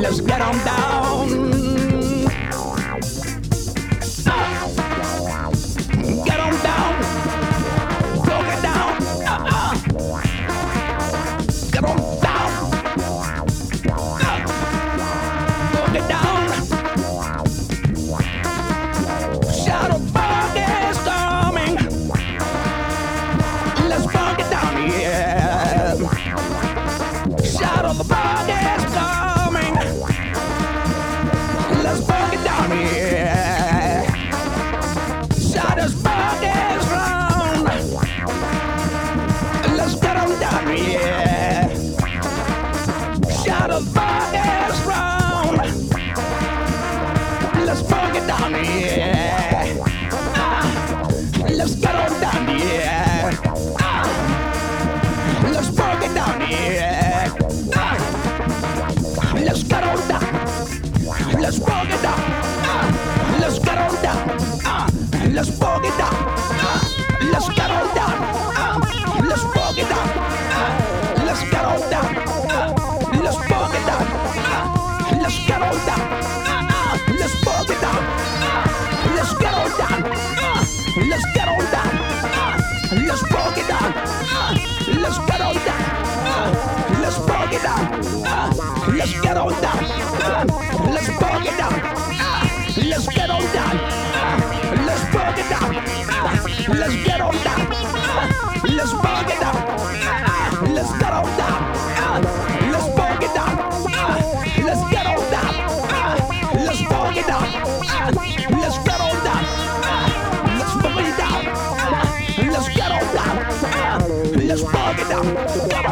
Let's get on down. on the bar. Let's get on down. Let's bug it down. Let's get on down. Let's get on down. Let's bug it down. Let's get on down. Let's bug it down. Let's get on down. Let's bug it down. Let's get on down. Let's bug it down. Let's get on down. Let's bug Shake it up.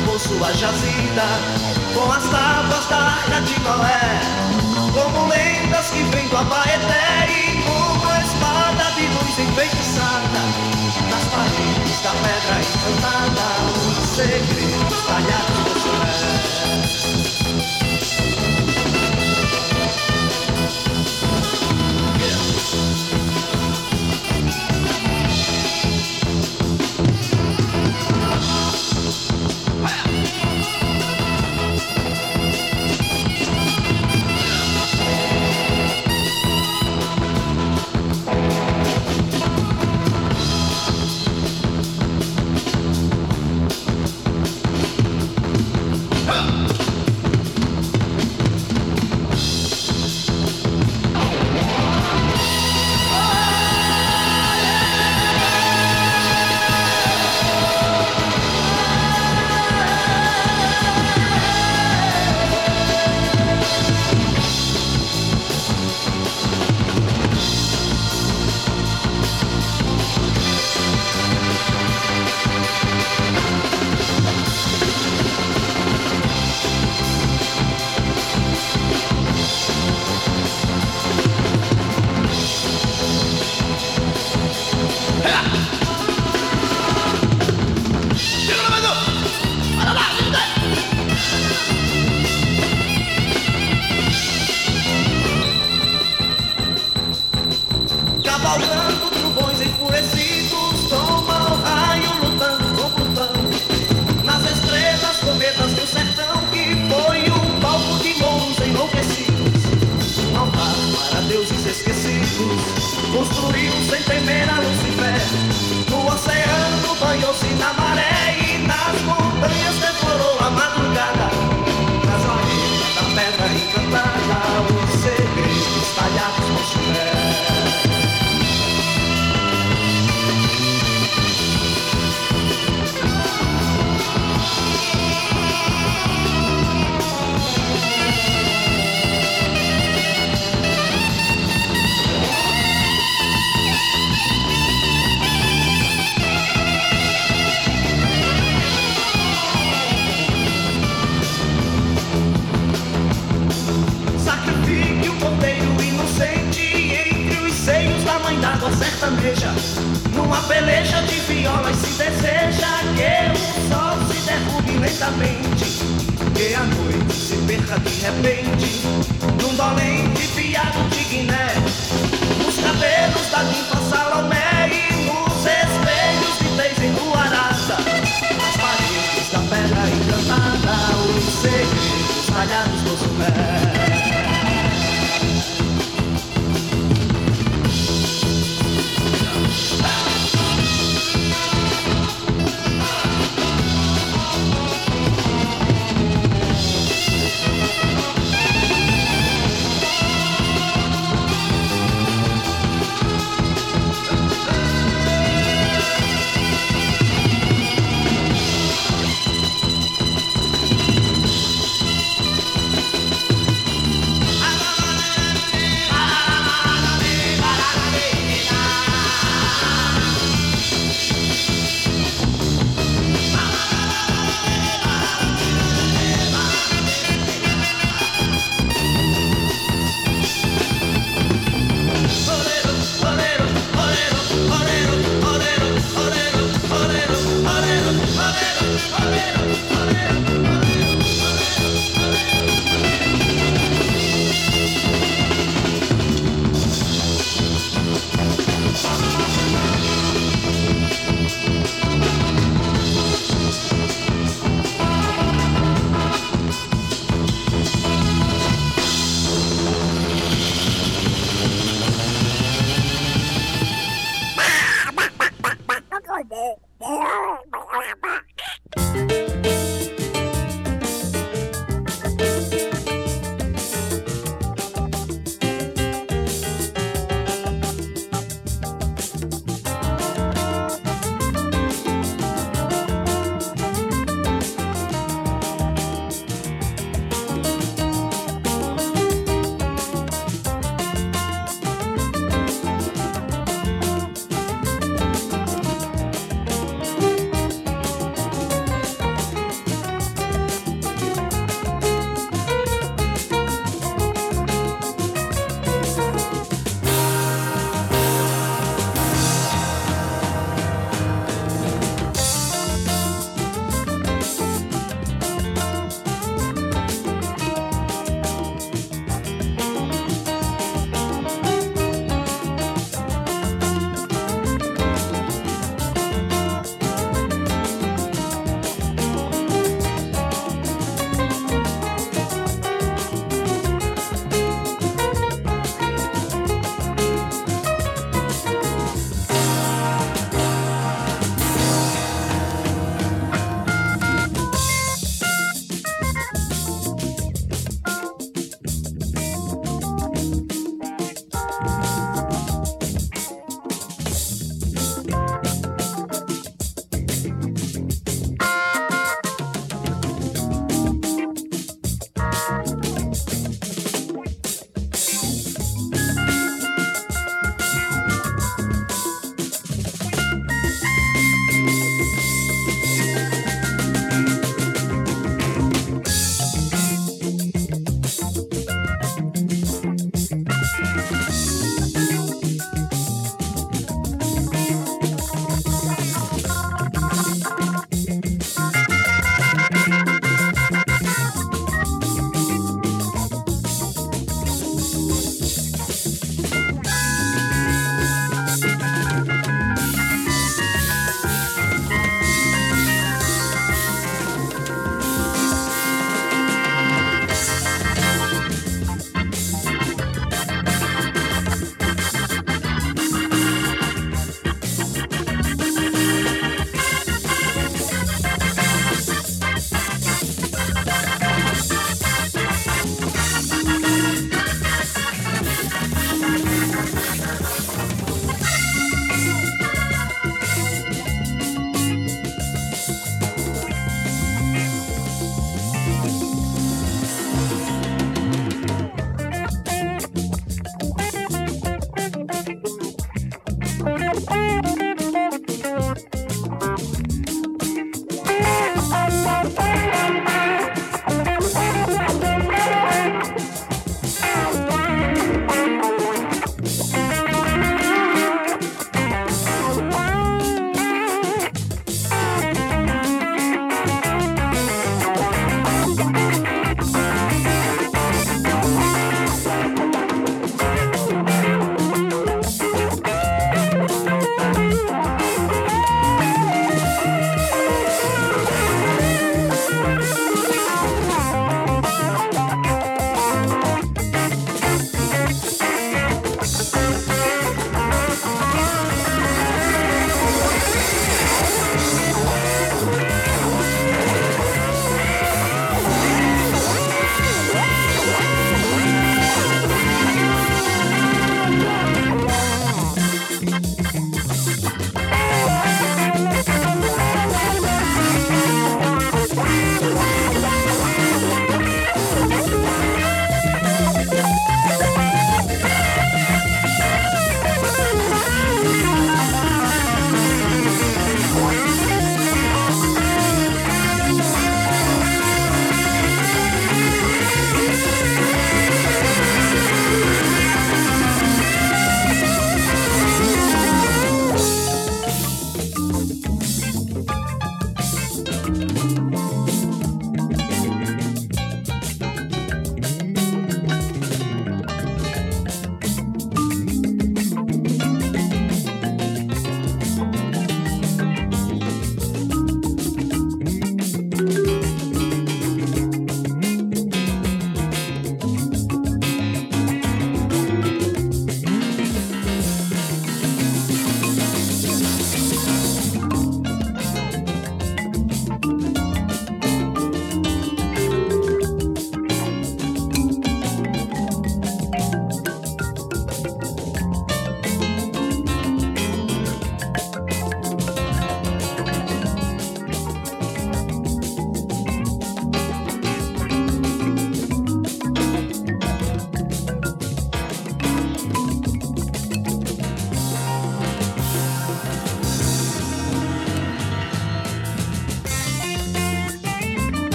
acabou sua jazida Com as tábuas da arca de Noé Como lendas que vêm do Abaeté E como a espada de luz enfeitiçada Nas paredes da pedra encantada Os segredos talhados